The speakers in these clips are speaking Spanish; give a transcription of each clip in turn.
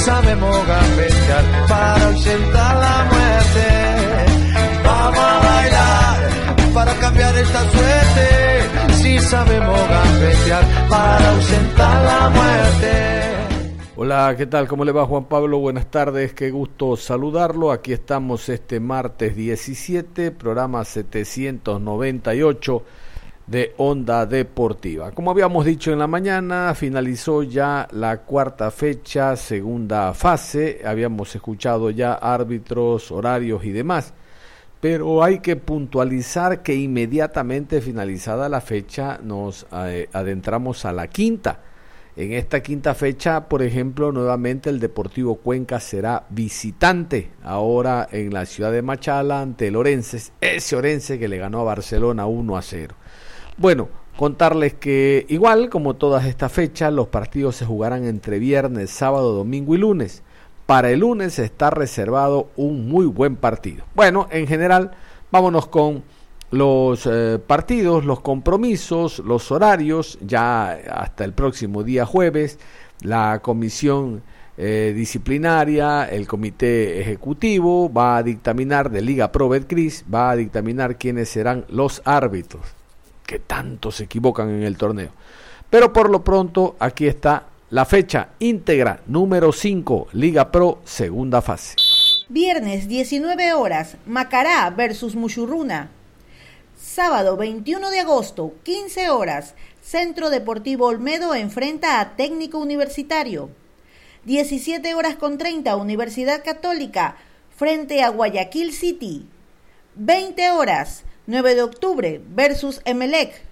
Sabemos gambetear para ausentar la muerte. Vamos a bailar para cambiar esta suerte. Si sabemos gambetear para ausentar la muerte. Hola, ¿qué tal? ¿Cómo le va Juan Pablo? Buenas tardes, qué gusto saludarlo. Aquí estamos este martes 17, programa 798 de Onda Deportiva. Como habíamos dicho en la mañana, finalizó ya la cuarta fecha, segunda fase. Habíamos escuchado ya árbitros, horarios y demás. Pero hay que puntualizar que inmediatamente finalizada la fecha nos eh, adentramos a la quinta. En esta quinta fecha, por ejemplo, nuevamente el Deportivo Cuenca será visitante ahora en la ciudad de Machala ante el Orense, ese Orense que le ganó a Barcelona 1 a 0. Bueno, contarles que igual como todas estas fechas, los partidos se jugarán entre viernes, sábado, domingo y lunes. Para el lunes está reservado un muy buen partido. Bueno, en general, vámonos con los eh, partidos, los compromisos, los horarios, ya hasta el próximo día jueves, la comisión eh, disciplinaria, el comité ejecutivo va a dictaminar de Liga Pro Betcris, va a dictaminar quiénes serán los árbitros que tanto se equivocan en el torneo. Pero por lo pronto aquí está la fecha íntegra número 5, Liga Pro, segunda fase. Viernes 19 horas, Macará versus Muchurruna. Sábado 21 de agosto, 15 horas, Centro Deportivo Olmedo enfrenta a Técnico Universitario. 17 horas con 30, Universidad Católica frente a Guayaquil City. 20 horas, 9 de octubre versus Emelec.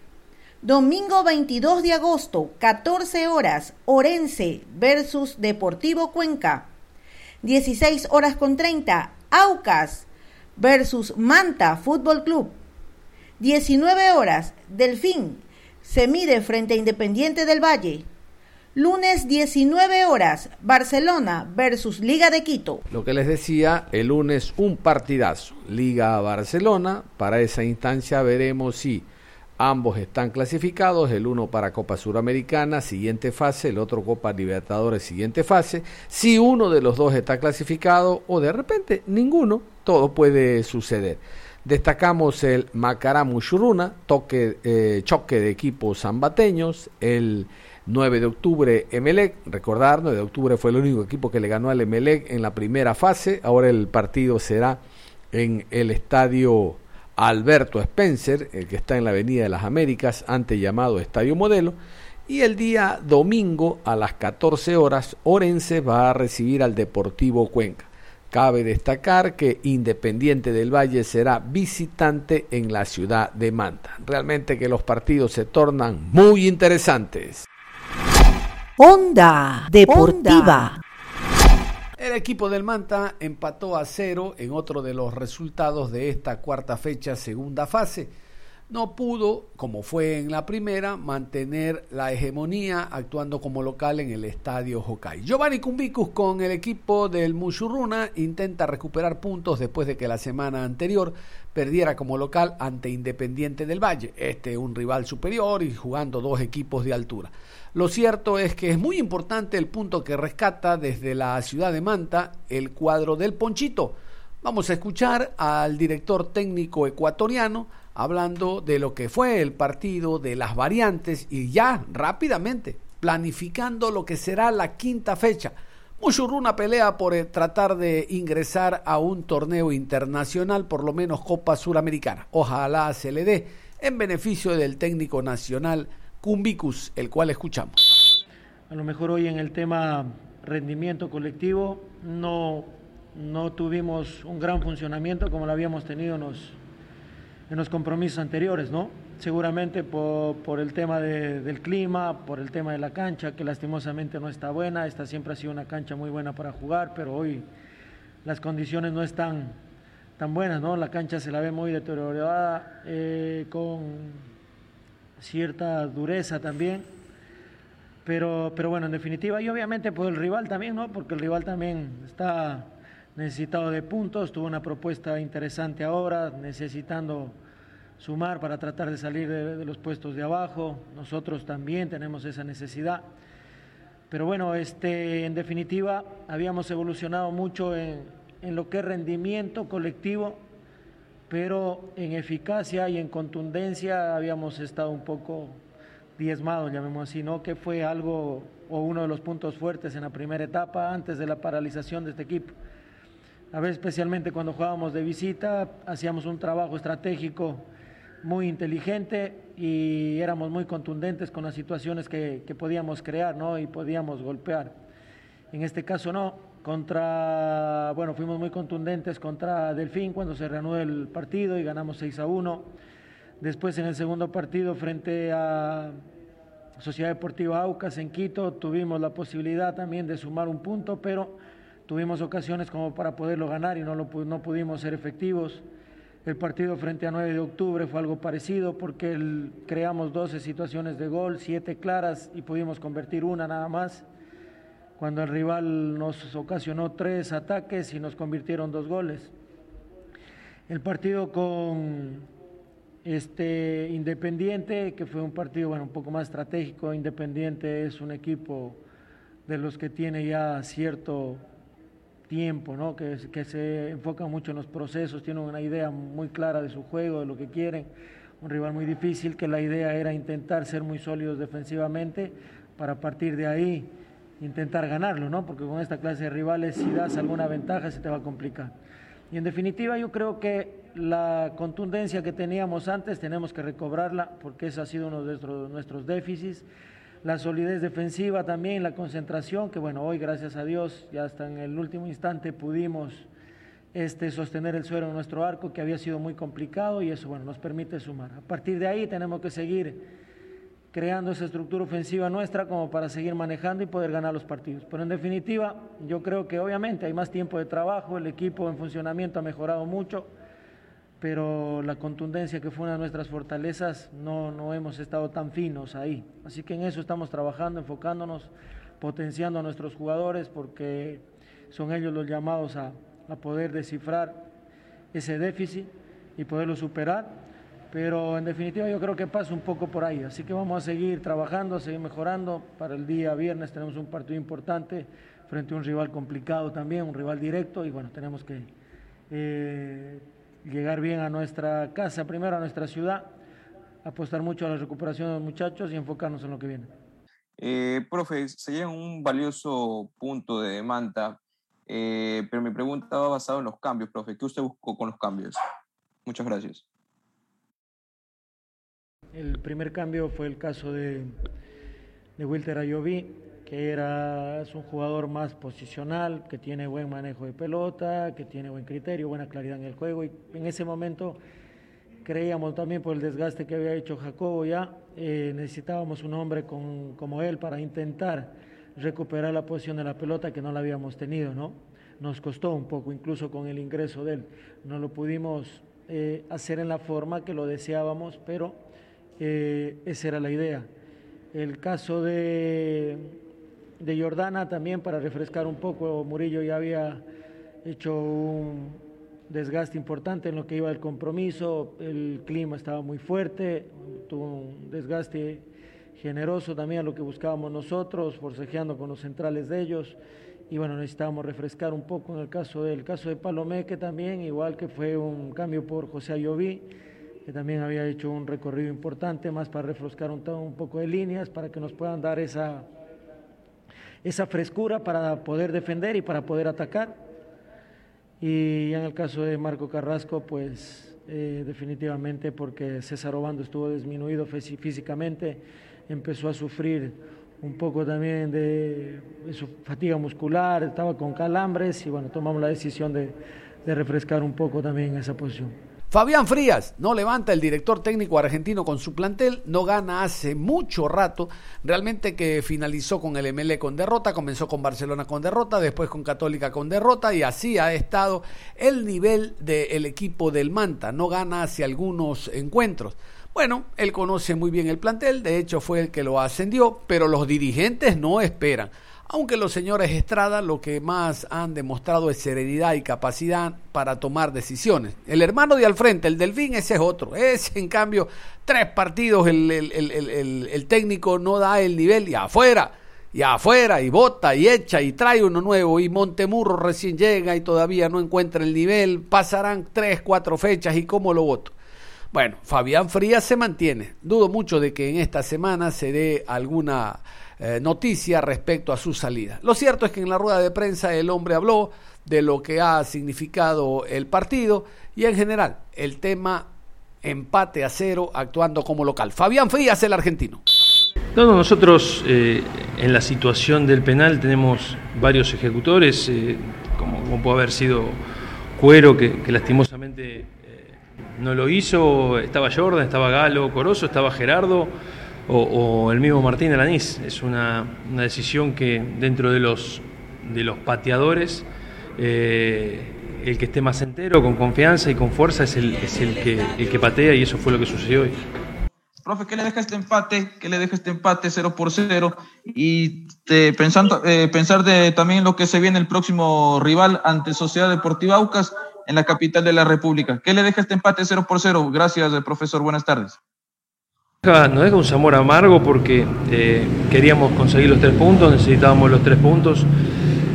Domingo 22 de agosto, 14 horas, Orense versus Deportivo Cuenca. 16 horas con 30, Aucas versus Manta Fútbol Club. 19 horas, Delfín se mide frente a Independiente del Valle. Lunes 19 horas, Barcelona versus Liga de Quito. Lo que les decía, el lunes un partidazo, Liga Barcelona. Para esa instancia veremos si ambos están clasificados, el uno para Copa Suramericana, siguiente fase, el otro Copa Libertadores, siguiente fase. Si uno de los dos está clasificado o de repente ninguno, todo puede suceder. Destacamos el Macará Mushuruna, toque, eh, choque de equipos zambateños, el 9 de octubre Emelec, recordar, 9 de octubre fue el único equipo que le ganó al Emelec en la primera fase, ahora el partido será en el estadio Alberto Spencer, el que está en la Avenida de las Américas, antes llamado Estadio Modelo, y el día domingo a las 14 horas Orense va a recibir al Deportivo Cuenca. Cabe destacar que Independiente del Valle será visitante en la ciudad de Manta. Realmente que los partidos se tornan muy interesantes. Onda Deportiva. El equipo del Manta empató a cero en otro de los resultados de esta cuarta fecha, segunda fase. No pudo, como fue en la primera, mantener la hegemonía actuando como local en el estadio Hokai. Giovanni Cumbicus con el equipo del Mushuruna intenta recuperar puntos después de que la semana anterior perdiera como local ante Independiente del Valle. Este un rival superior y jugando dos equipos de altura. Lo cierto es que es muy importante el punto que rescata desde la ciudad de Manta el cuadro del Ponchito. Vamos a escuchar al director técnico ecuatoriano hablando de lo que fue el partido, de las variantes y ya rápidamente planificando lo que será la quinta fecha. Muchurruna pelea por eh, tratar de ingresar a un torneo internacional, por lo menos Copa Suramericana. Ojalá se le dé en beneficio del técnico nacional Cumbicus, el cual escuchamos. A lo mejor hoy en el tema rendimiento colectivo no, no tuvimos un gran funcionamiento como lo habíamos tenido en los, compromisos anteriores, ¿no? Seguramente por, por el tema de, del clima, por el tema de la cancha, que lastimosamente no está buena. Esta siempre ha sido una cancha muy buena para jugar, pero hoy las condiciones no están tan buenas, ¿no? La cancha se la ve muy deteriorada, eh, con cierta dureza también. Pero, pero bueno, en definitiva, y obviamente por el rival también, ¿no? Porque el rival también está necesitado de puntos, tuvo una propuesta interesante ahora, necesitando sumar para tratar de salir de, los puestos de abajo. Nosotros también tenemos esa necesidad. Pero bueno, este, en definitiva, habíamos evolucionado mucho en, en lo que es rendimiento colectivo, pero en eficacia y en contundencia habíamos estado un poco diezmados, llamémoslo así, ¿no? Que fue algo o uno de los puntos fuertes en la primera etapa antes de la paralización de este equipo. A veces, especialmente cuando jugábamos de visita, hacíamos un trabajo estratégico muy inteligente y éramos muy contundentes con las situaciones que, que podíamos crear ¿no? y podíamos golpear. En este caso no, contra, bueno, fuimos muy contundentes contra Delfín cuando se reanudó el partido y ganamos 6 a 1. Después en el segundo partido frente a Sociedad Deportiva Aucas en Quito tuvimos la posibilidad también de sumar un punto, pero tuvimos ocasiones como para poderlo ganar y no, lo, no pudimos ser efectivos. El partido frente a 9 de octubre fue algo parecido porque creamos 12 situaciones de gol, 7 claras y pudimos convertir una nada más. Cuando el rival nos ocasionó tres ataques y nos convirtieron dos goles. El partido con este Independiente, que fue un partido bueno, un poco más estratégico. Independiente es un equipo de los que tiene ya cierto tiempo, ¿no? que, que se enfoca mucho en los procesos, tiene una idea muy clara de su juego, de lo que quieren, un rival muy difícil, que la idea era intentar ser muy sólidos defensivamente para partir de ahí intentar ganarlo, ¿no? porque con esta clase de rivales si das alguna ventaja se te va a complicar. Y en definitiva yo creo que la contundencia que teníamos antes tenemos que recobrarla porque ese ha sido uno de nuestros, déficits la solidez defensiva también, la concentración, que bueno, hoy gracias a Dios ya hasta en el último instante pudimos este, sostener el suelo en nuestro arco, que había sido muy complicado y eso bueno, nos permite sumar. A partir de ahí tenemos que seguir creando esa estructura ofensiva nuestra como para seguir manejando y poder ganar los partidos. Pero en definitiva, yo creo que obviamente hay más tiempo de trabajo, el equipo en funcionamiento ha mejorado mucho pero la contundencia que fue una de nuestras fortalezas no, no hemos estado tan finos ahí. Así que en eso estamos trabajando, enfocándonos, potenciando a nuestros jugadores porque son ellos los llamados a, a poder descifrar ese déficit y poderlo superar. Pero en definitiva yo creo que pasa un poco por ahí. Así que vamos a seguir trabajando, a seguir mejorando. Para el día viernes tenemos un partido importante frente a un rival complicado también, un rival directo y bueno, tenemos que... Eh, llegar bien a nuestra casa, primero a nuestra ciudad, apostar mucho a la recuperación de los muchachos y enfocarnos en lo que viene. Eh, profe, sería un valioso punto de demanda, eh, pero mi pregunta va basada en los cambios, profe. ¿Qué usted buscó con los cambios? Muchas gracias. El primer cambio fue el caso de, de Wilter Ayoví, que era, es un jugador más posicional, que tiene buen manejo de pelota, que tiene buen criterio, buena claridad en el juego. Y en ese momento creíamos también por el desgaste que había hecho Jacobo ya, eh, necesitábamos un hombre con, como él para intentar recuperar la posición de la pelota que no la habíamos tenido, ¿no? Nos costó un poco, incluso con el ingreso de él. No lo pudimos eh, hacer en la forma que lo deseábamos, pero eh, esa era la idea. El caso de Jordana también para refrescar un poco. Murillo ya había hecho un desgaste importante en lo que iba el compromiso, el clima estaba muy fuerte, tuvo un desgaste generoso también a lo que buscábamos nosotros, forcejeando con los centrales de ellos. Y bueno, necesitábamos refrescar un poco en el caso del caso de Palomeque también, igual que fue un cambio por José Ayoví, que también había hecho un recorrido importante, más para refrescar un, poco de líneas, para que nos puedan dar esa esa frescura para poder defender y para poder atacar. Y en el caso de Marco Carrasco, pues eh, definitivamente porque César Obando estuvo disminuido físicamente, empezó a sufrir un poco también de fatiga muscular, estaba con calambres y bueno, tomamos la decisión de, de refrescar un poco también esa posición. Fabián Frías no levanta el director técnico argentino con su plantel, no gana hace mucho rato, realmente que finalizó con el MLE con derrota, comenzó con Barcelona con derrota, después con Católica con derrota y así ha estado el nivel del equipo del Manta, no gana hace algunos encuentros. Bueno, él conoce muy bien el plantel, de hecho fue el que lo ascendió, pero los dirigentes no esperan aunque los señores Estrada lo que más han demostrado es serenidad y capacidad para tomar decisiones. El hermano de al frente, el Delfín, ese es otro. Ese, en cambio, tres partidos el, el, técnico no da el nivel y afuera, y afuera, y bota, y echa, y trae uno nuevo, y Montemurro recién llega y todavía no encuentra el nivel. Pasarán tres, cuatro fechas y cómo lo voto. Bueno, Fabián Frías se mantiene. Dudo mucho de que en esta semana se dé alguna eh, noticia respecto a su salida. Lo cierto es que en la rueda de prensa el hombre habló de lo que ha significado el partido y en general el tema empate a cero actuando como local. Fabián Frías, el argentino. No, nosotros eh, en la situación del penal tenemos varios ejecutores, eh, como, puede haber sido Cuero, que, lastimosamente no lo hizo, estaba Jordan, estaba Galo, Corozo, estaba Gerardo o, el mismo Martín Alanís. Es una, decisión que dentro de los, de los pateadores, eh, el que esté más entero, con confianza y con fuerza, es, el, es el, que, el que patea y eso fue lo que sucedió hoy. Profe, ¿qué le deja este empate? ¿Qué le deja este empate 0 por 0? Y pensando, eh, pensar de, también lo que se viene el próximo rival ante Sociedad Deportiva Aucas en la capital de la República. ¿Qué le deja este empate 0 por 0? Gracias, profesor. Buenas tardes. Nos deja un sabor amargo porque eh, queríamos conseguir los tres puntos, necesitábamos los tres puntos.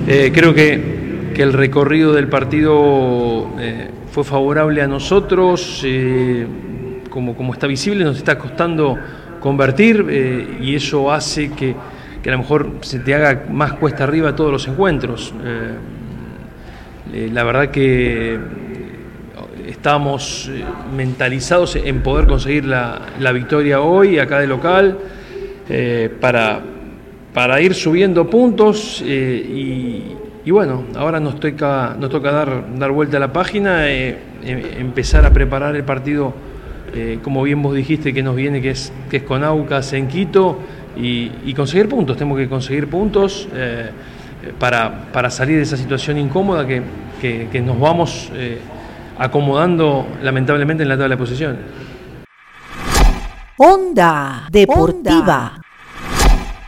Eh, creo que, que, el recorrido del partido eh, fue favorable a nosotros, como, como está visible, nos está costando convertir y eso hace que, que, a lo mejor se te haga más cuesta arriba todos los encuentros. la verdad que Estamos eh, mentalizados en poder conseguir la, victoria hoy acá de local eh, para, para ir subiendo puntos eh, y, bueno, ahora nos toca, nos toca dar, dar vuelta a la página, em, empezar a preparar el partido, como bien vos dijiste que nos viene, que es, que es con Aucas en Quito y, conseguir puntos, tenemos que conseguir puntos. para, para, salir de esa situación incómoda que, que nos vamos acomodando lamentablemente en la tabla de posiciones. Onda Deportiva.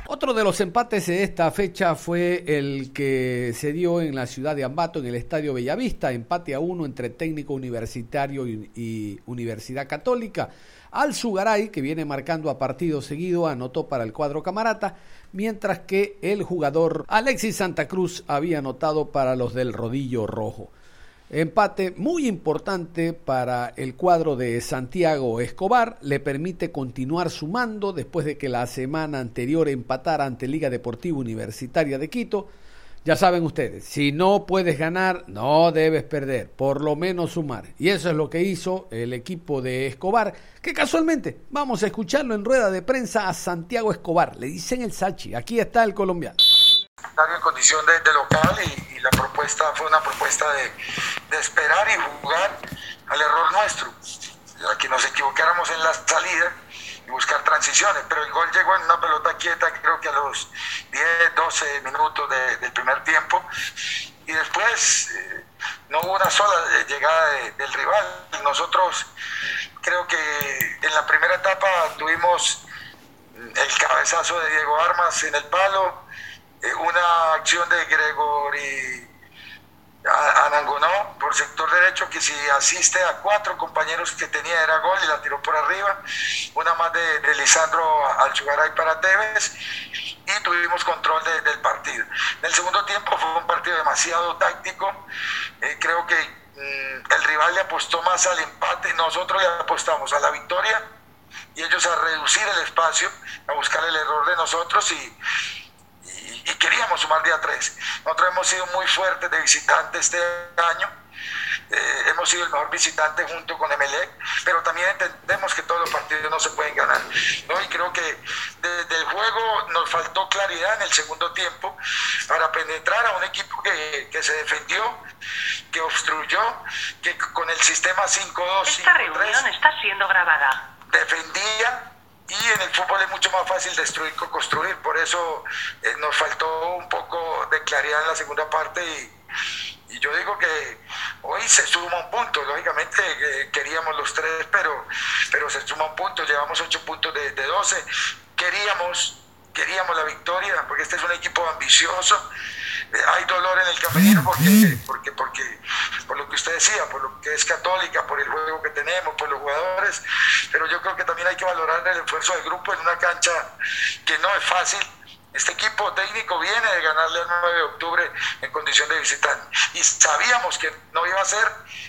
Otro de los empates de esta fecha fue el que se dio en la ciudad de Ambato, en el Estadio Bellavista, empate a uno entre técnico universitario y, Universidad Católica. Al Sugaray, que viene marcando a partido seguido, anotó para el cuadro camarata, mientras que el jugador Alexis Santa Cruz había anotado para los del rodillo rojo. Empate muy importante para el cuadro de Santiago Escobar, le permite continuar sumando después de que la semana anterior empatara ante Liga Deportiva Universitaria de Quito. Ya saben ustedes, si no puedes ganar, no debes perder, por lo menos sumar. Y eso es lo que hizo el equipo de Escobar, que casualmente vamos a escucharlo en rueda de prensa a Santiago Escobar. Le dicen el Sachi, aquí está el colombiano en condición de, local y, la propuesta fue una propuesta de, esperar y jugar al error nuestro, a que nos equivocáramos en la salida y buscar transiciones, pero el gol llegó en una pelota quieta creo que a los 10, 12 minutos del primer tiempo y después eh, no hubo una sola eh, llegada del rival. Nosotros creo que en la primera etapa tuvimos el cabezazo de Diego Armas en el palo, una acción de Gregory Anangonó por sector derecho que si asiste a cuatro compañeros que tenía era gol y la tiró por arriba, una más de, Lisandro Alchugaray para Tevez. Y tuvimos control del partido. En el segundo tiempo fue un partido demasiado táctico, eh, creo que mm, el rival le apostó más al empate, nosotros le apostamos a la victoria y ellos a reducir el espacio, a buscar el error de nosotros y y queríamos sumar día 3. Nosotros hemos sido muy fuertes de visitantes este año eh, hemos sido el mejor visitante junto con Emelec, pero también entendemos que todos los partidos no se pueden ganar. ¿no? Y creo que desde el juego nos faltó claridad en el segundo tiempo para penetrar a un equipo que, que se defendió, que obstruyó, que con el sistema 5-2. Esta reunión está siendo grabada. Defendía y en el fútbol es mucho más fácil destruir que construir. Por eso eh, nos faltó un poco de claridad en la segunda parte y, yo digo que hoy se suma un punto. Lógicamente eh, queríamos los tres, pero, pero se suma un punto. Llevamos ocho puntos de, de 12. Queríamos, queríamos la victoria porque este es un equipo ambicioso hay dolor en el camerino porque, porque, porque, por lo que usted decía, por lo que es católica, por el juego que tenemos, por los jugadores, pero yo creo que también hay que valorar el esfuerzo del grupo en una cancha que no es fácil. Este equipo técnico viene de ganarle el 9 de octubre en condición de visitante y sabíamos que no iba a ser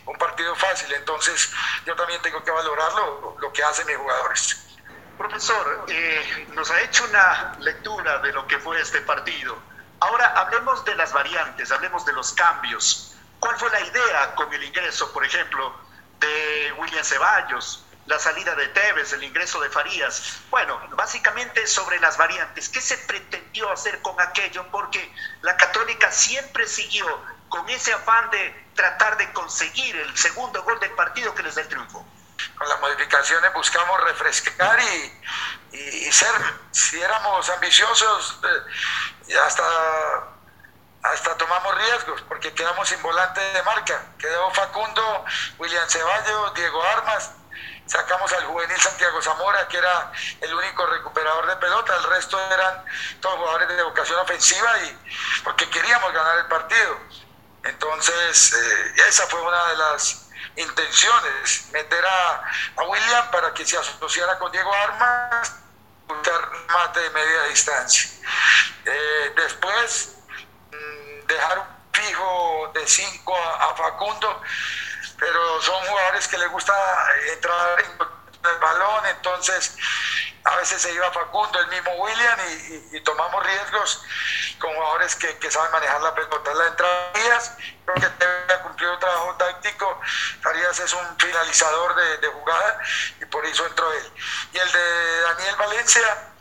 un partido fácil, entonces yo también tengo que valorar lo, lo que hacen mis jugadores. Profesor, eh, nos ha hecho una lectura de lo que fue este partido Ahora hablemos de las variantes, hablemos de los cambios. ¿Cuál fue la idea con el ingreso, por ejemplo, de William Ceballos, la salida de Tevez, el ingreso de Farías? Bueno, básicamente sobre las variantes. ¿Qué se pretendió hacer con aquello? Porque la católica siempre siguió con ese afán de tratar de conseguir el segundo gol del partido que les dé el triunfo con las modificaciones buscamos refrescar y, y, ser, si éramos ambiciosos, eh, hasta, hasta tomamos riesgos, porque quedamos sin volante de marca. Quedó Facundo, William Ceballos, Diego Armas, sacamos al juvenil Santiago Zamora, que era el único recuperador de pelota, el resto eran todos jugadores de vocación ofensiva y porque queríamos ganar el partido. Entonces, eh, esa fue una de las intenciones, meter a, William para que se asociara con Diego Armas, mate de media distancia. Eh, después, mm, dejar un fijo de 5 a, Facundo, pero son jugadores que les gusta entrar en el balón, entonces a veces se iba Facundo, el mismo William, y, tomamos riesgos con jugadores que, saben manejar la pelota. La entrada creo que debe cumplir un trabajo táctico. Farías es un finalizador de, de, jugada y por eso entró él. Y el de Daniel Valencia,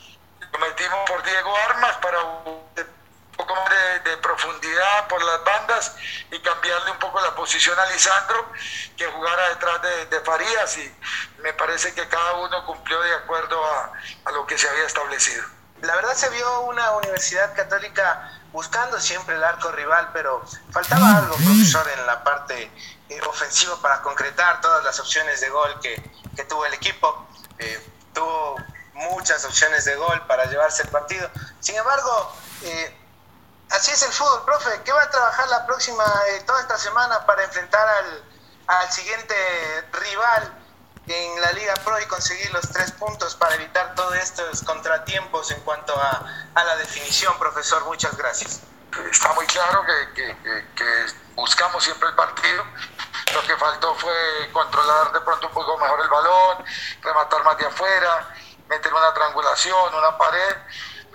lo metimos por Diego Armas para poco más de, profundidad por las bandas y cambiarle un poco la posición a Lisandro, que jugara detrás de, Farías y me parece que cada uno cumplió de acuerdo a, a lo que se había establecido. La verdad se vio una universidad católica buscando siempre el arco rival, pero faltaba algo, profesor, en la parte eh, ofensiva para concretar todas las opciones de gol que, que tuvo el equipo. Eh, tuvo muchas opciones de gol para llevarse el partido. Sin embargo, eh, así es el fútbol, profe. ¿Qué va a trabajar la próxima, eh, toda esta semana para enfrentar al, al siguiente rival en la Liga Pro y conseguir los tres puntos para evitar todos estos contratiempos en cuanto a, a la definición, profesor? Muchas gracias. Está muy claro que, que, que, buscamos siempre el partido. Lo que faltó fue controlar de pronto un poco mejor el balón, rematar más de afuera, meter una triangulación, una pared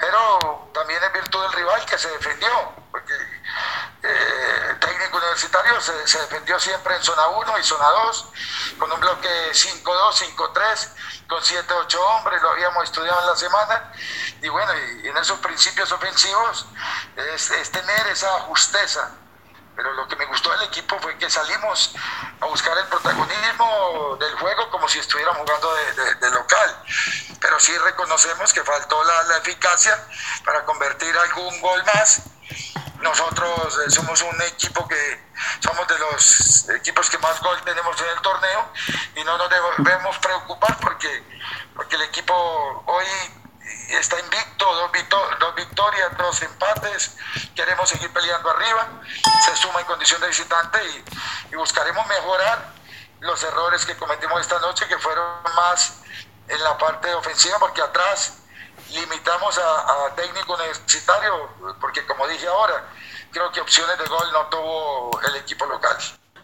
pero también es virtud del rival que se defendió, porque eh, el técnico universitario se, defendió siempre en zona 1 y zona 2, con un bloque 5-2, 5-3, con 7-8 hombres, lo habíamos estudiado en la semana, y bueno, y, en esos principios ofensivos es, es tener esa justeza pero lo que me gustó del equipo fue que salimos a buscar el protagonismo del juego como si estuviéramos jugando de, local. Pero sí reconocemos que faltó la, eficacia para convertir algún gol más. Nosotros eh, somos un equipo que somos de los equipos que más gol tenemos en el torneo y no nos debemos preocupar porque, porque el equipo hoy está invicto, dos, dos victorias, dos empates, queremos seguir peleando arriba, se suma en condición de visitante y, buscaremos mejorar los errores que cometimos esta noche, que fueron más en la parte ofensiva, porque atrás limitamos a, técnico universitario, porque como dije ahora, creo que opciones de gol no tuvo el equipo local.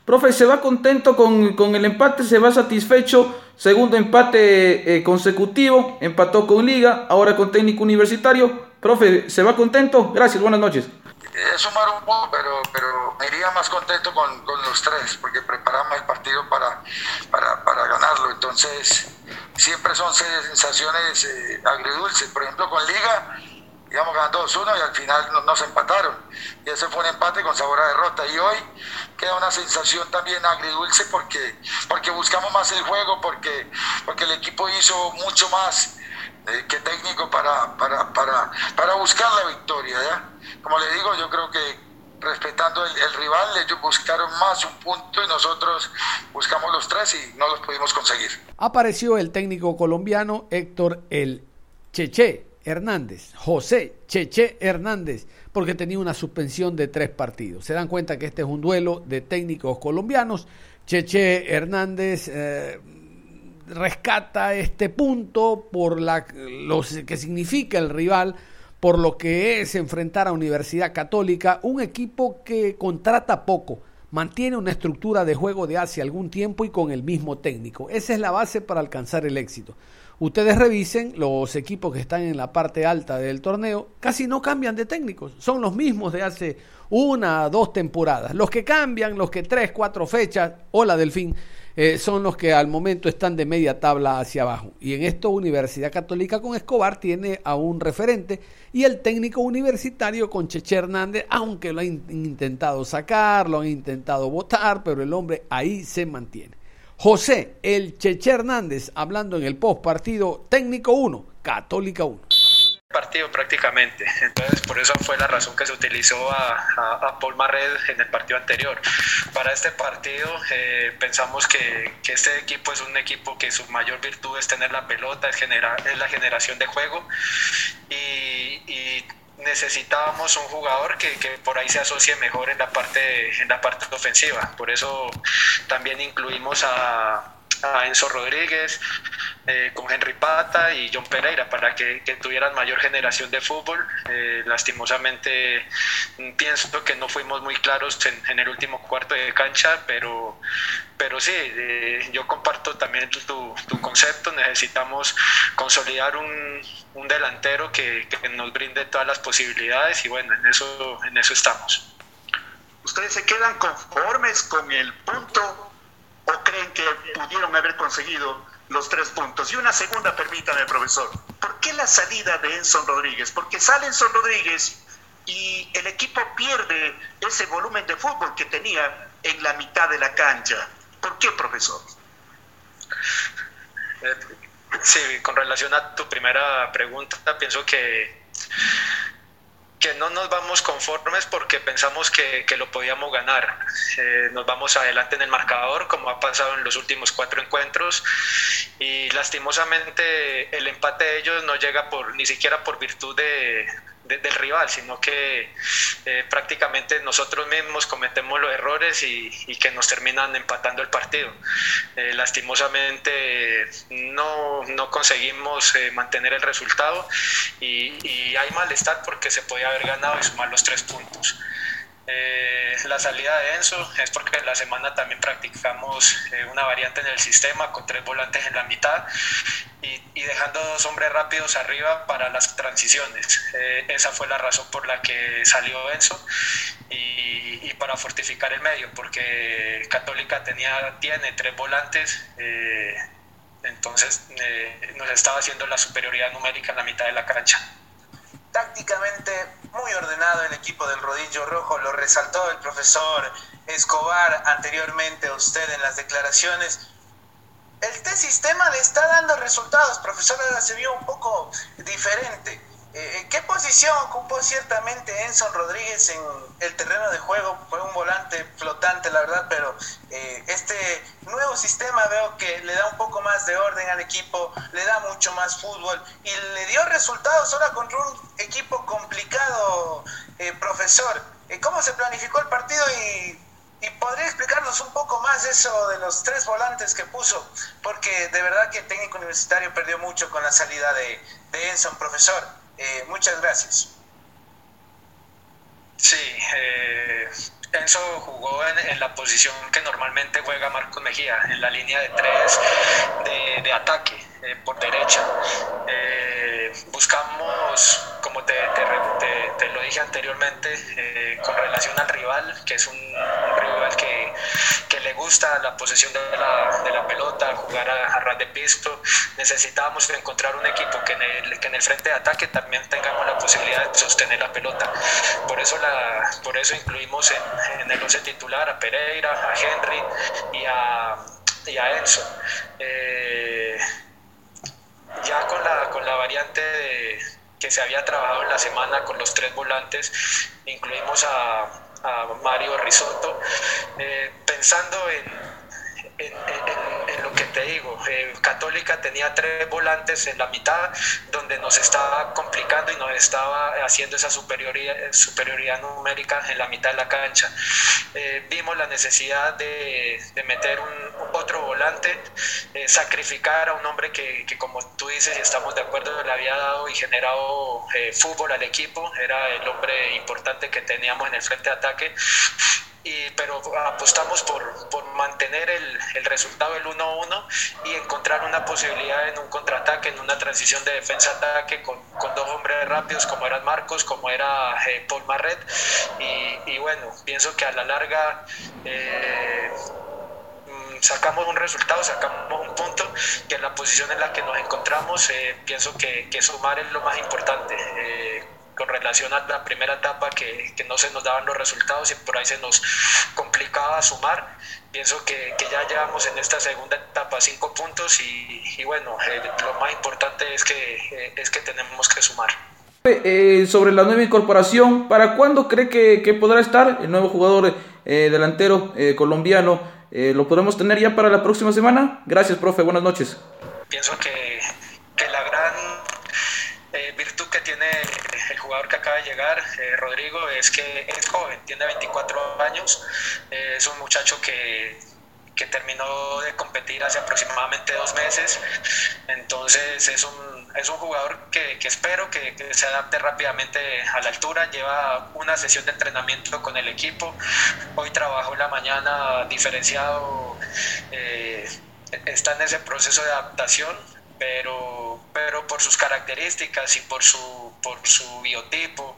Profe, ¿se va contento con, con el empate? ¿Se va satisfecho? Segundo empate eh, consecutivo, empató con Liga, ahora con técnico universitario. Profe, ¿se va contento? Gracias, buenas noches. es sumar un poco, pero, pero me iría más contento con, con los tres, porque preparamos el partido para, para, para ganarlo. Entonces, siempre son sensaciones eh, agridulces. Por ejemplo, con Liga íbamos ganando 2-1 y al final nos, empataron. Y ese fue un empate con sabor a derrota. Y hoy queda una sensación también agridulce porque, porque buscamos más el juego, porque, porque el equipo hizo mucho más eh, que técnico para, para, para, para buscar la victoria. ¿ya? Como le digo, yo creo que respetando el, el, rival, ellos buscaron más un punto y nosotros buscamos los tres y no los pudimos conseguir. Apareció el técnico colombiano Héctor El Cheche Hernández, José Cheche Hernández, porque tenía una suspensión de tres partidos. Se dan cuenta que este es un duelo de técnicos colombianos. Cheche Hernández eh, rescata este punto por la, lo que significa el rival por lo que es enfrentar a Universidad Católica, un equipo que contrata poco, mantiene una estructura de juego de hace algún tiempo y con el mismo técnico. Esa es la base para alcanzar el éxito. Ustedes revisen los equipos que están en la parte alta del torneo, casi no cambian de técnicos, son los mismos de hace una, dos temporadas. Los que cambian, los que tres, cuatro fechas, o la del fin, eh, son los que al momento están de media tabla hacia abajo. Y en esto Universidad Católica con Escobar tiene a un referente y el técnico universitario con Cheche Hernández, aunque lo han intentado sacar, lo han intentado votar, pero el hombre ahí se mantiene. José, el Cheche Hernández, hablando en el post partido técnico 1, Católica 1 partido prácticamente. Entonces, por eso fue la razón que se utilizó a, Paul Marred en el partido anterior. Para este partido eh, pensamos que, que, este equipo es un equipo que su mayor virtud es tener la pelota, es, es la generación de juego y, y necesitábamos un jugador que, que, por ahí se asocie mejor en la parte en la parte ofensiva. Por eso también incluimos a, a Enzo Rodríguez, eh, con Henry Pata y John Pereira para que, tuvieran mayor generación de fútbol. Eh, lastimosamente mm, pienso que no fuimos muy claros en, el último cuarto de cancha, pero, pero sí, eh, yo comparto también tu, concepto. Necesitamos consolidar un, un delantero que, que, nos brinde todas las posibilidades y bueno, en eso, en eso estamos. ¿Ustedes se quedan conformes con el punto o creen que pudieron haber conseguido los tres puntos? Y una segunda, permítame, profesor, ¿por qué la salida de Enson Rodríguez? Porque sale Enson Rodríguez y el equipo pierde ese volumen de fútbol que tenía en la mitad de la cancha. ¿Por qué, profesor? Eh, sí, con relación a tu primera pregunta, pienso que no nos vamos conformes porque pensamos que, que lo podíamos ganar. Eh, nos vamos adelante en el marcador, como ha pasado en los últimos cuatro encuentros, y lastimosamente el empate de ellos no llega por ni siquiera por virtud de, del rival, sino que eh, prácticamente nosotros mismos cometemos los errores y, que nos terminan empatando el partido. Eh, lastimosamente no, no conseguimos eh, mantener el resultado y, y hay malestar porque se podía haber ganado y sumar los tres puntos. Eh, la salida de Enzo es porque la semana también practicamos eh, una variante en el sistema con tres volantes en la mitad y, dejando dos hombres rápidos arriba para las transiciones. Eh, esa fue la razón por la que salió Enzo y, para fortificar el medio, porque Católica tenía, tiene tres volantes. entonces nos estaba haciendo la superioridad numérica en la mitad de la cancha tácticamente muy ordenado el equipo del rodillo rojo, lo resaltó el profesor Escobar anteriormente a usted en las declaraciones. Este sistema le está dando resultados, profesor, ahora se vio un poco diferente. Eh, ¿Qué posición ocupó ciertamente Enson Rodríguez en el terreno de juego? Fue un volante flotante, la verdad, pero eh, este nuevo sistema veo que le da un poco más de orden al equipo, le da mucho más fútbol y le dio resultados ahora contra un equipo complicado, eh, profesor. ¿Cómo se planificó el partido y podría explicarnos un poco más eso de los tres volantes que puso, porque de verdad que el técnico universitario perdió mucho con la salida de Enson, profesor. Eh, muchas gracias. Sí, eh, Enzo jugó en, la posición que normalmente juega Marcos Mejía, en la línea de tres de, ataque, eh, por derecha. buscamos, como como te, lo dije anteriormente, eh, con relación al rival, que es un, rival que, le gusta la posesión de la, pelota, jugar a, ras de pisto, necesitábamos encontrar un equipo que en, el, que en el frente de ataque también tengamos la posibilidad de sostener la pelota. Por eso, la, por eso incluimos en, el 11 titular a Pereira, a Henry y a, y a Enzo. Eh, ya con la, con la variante que se había trabajado en la semana con los tres volantes, incluimos a, a Mario Risotto, eh, pensando en en, digo. Eh, Católica tenía tres volantes en la mitad, donde nos estaba complicando y nos estaba haciendo esa superioridad, superioridad numérica en la mitad de la cancha. Eh, vimos la necesidad de, meter un, otro volante, eh, sacrificar a un hombre que, que, como tú dices, y estamos de acuerdo, le había dado y generado fútbol al equipo, era el hombre importante que teníamos en el frente de ataque pero apostamos por, por mantener el, el, resultado del 1-1 y encontrar una posibilidad en un contraataque, en una transición de defensa-ataque con, con, dos hombres rápidos como eran Marcos, como era eh, Paul Marret. Y, y, bueno, pienso que a la larga... Eh, sacamos un resultado, sacamos un punto, que en la posición en la que nos encontramos, eh, pienso que, que, sumar es lo más importante con relación a la primera etapa que, que, no se nos daban los resultados y por ahí se nos complicaba sumar. Pienso que, que ya llevamos en esta segunda etapa cinco puntos y, y bueno, eh, lo más importante es que, eh, es que tenemos que sumar. Eh, sobre la nueva incorporación, ¿para cuándo cree que, que podrá estar el nuevo jugador delantero colombiano? ¿Lo podemos tener ya para la próxima semana? Gracias, profe. Buenas noches. Pienso que, que la gran virtud que tiene jugador que acaba de llegar, eh, Rodrigo, es que es joven, tiene 24 años, eh, es un muchacho que, que, terminó de competir hace aproximadamente dos meses, entonces es un, es un jugador que, espero que, se adapte rápidamente a la altura, lleva una sesión de entrenamiento con el equipo, hoy trabajó en la mañana diferenciado, eh, está en ese proceso de adaptación, pero, pero por sus características y por su, por su biotipo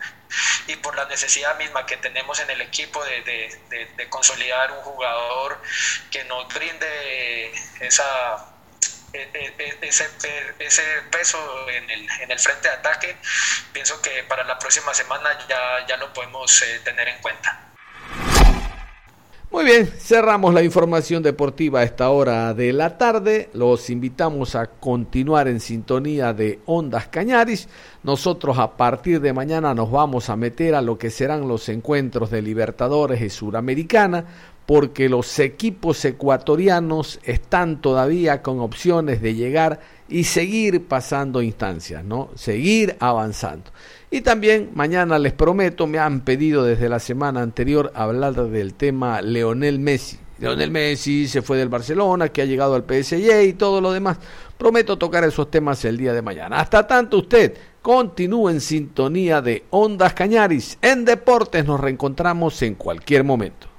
y por la necesidad misma que tenemos en el equipo de, de, consolidar un jugador que nos brinde esa, e, e, e, ese, ese peso en el, en el frente de ataque, pienso que para la próxima semana ya, ya lo podemos eh, tener en cuenta. Muy bien, cerramos la información deportiva a esta hora de la tarde. Los invitamos a continuar en sintonía de Ondas Cañaris. Nosotros a partir de mañana nos vamos a meter a lo que serán los encuentros de Libertadores y Suramericana, porque los equipos ecuatorianos están todavía con opciones de llegar y seguir pasando instancias, ¿no? Seguir avanzando. Y también mañana les prometo, me han pedido desde la semana anterior hablar del tema Leonel Messi. Leonel Messi se fue del Barcelona, que ha llegado al PSG y todo lo demás. Prometo tocar esos temas el día de mañana. Hasta tanto usted continúe en sintonía de Ondas Cañaris. En Deportes nos reencontramos en cualquier momento.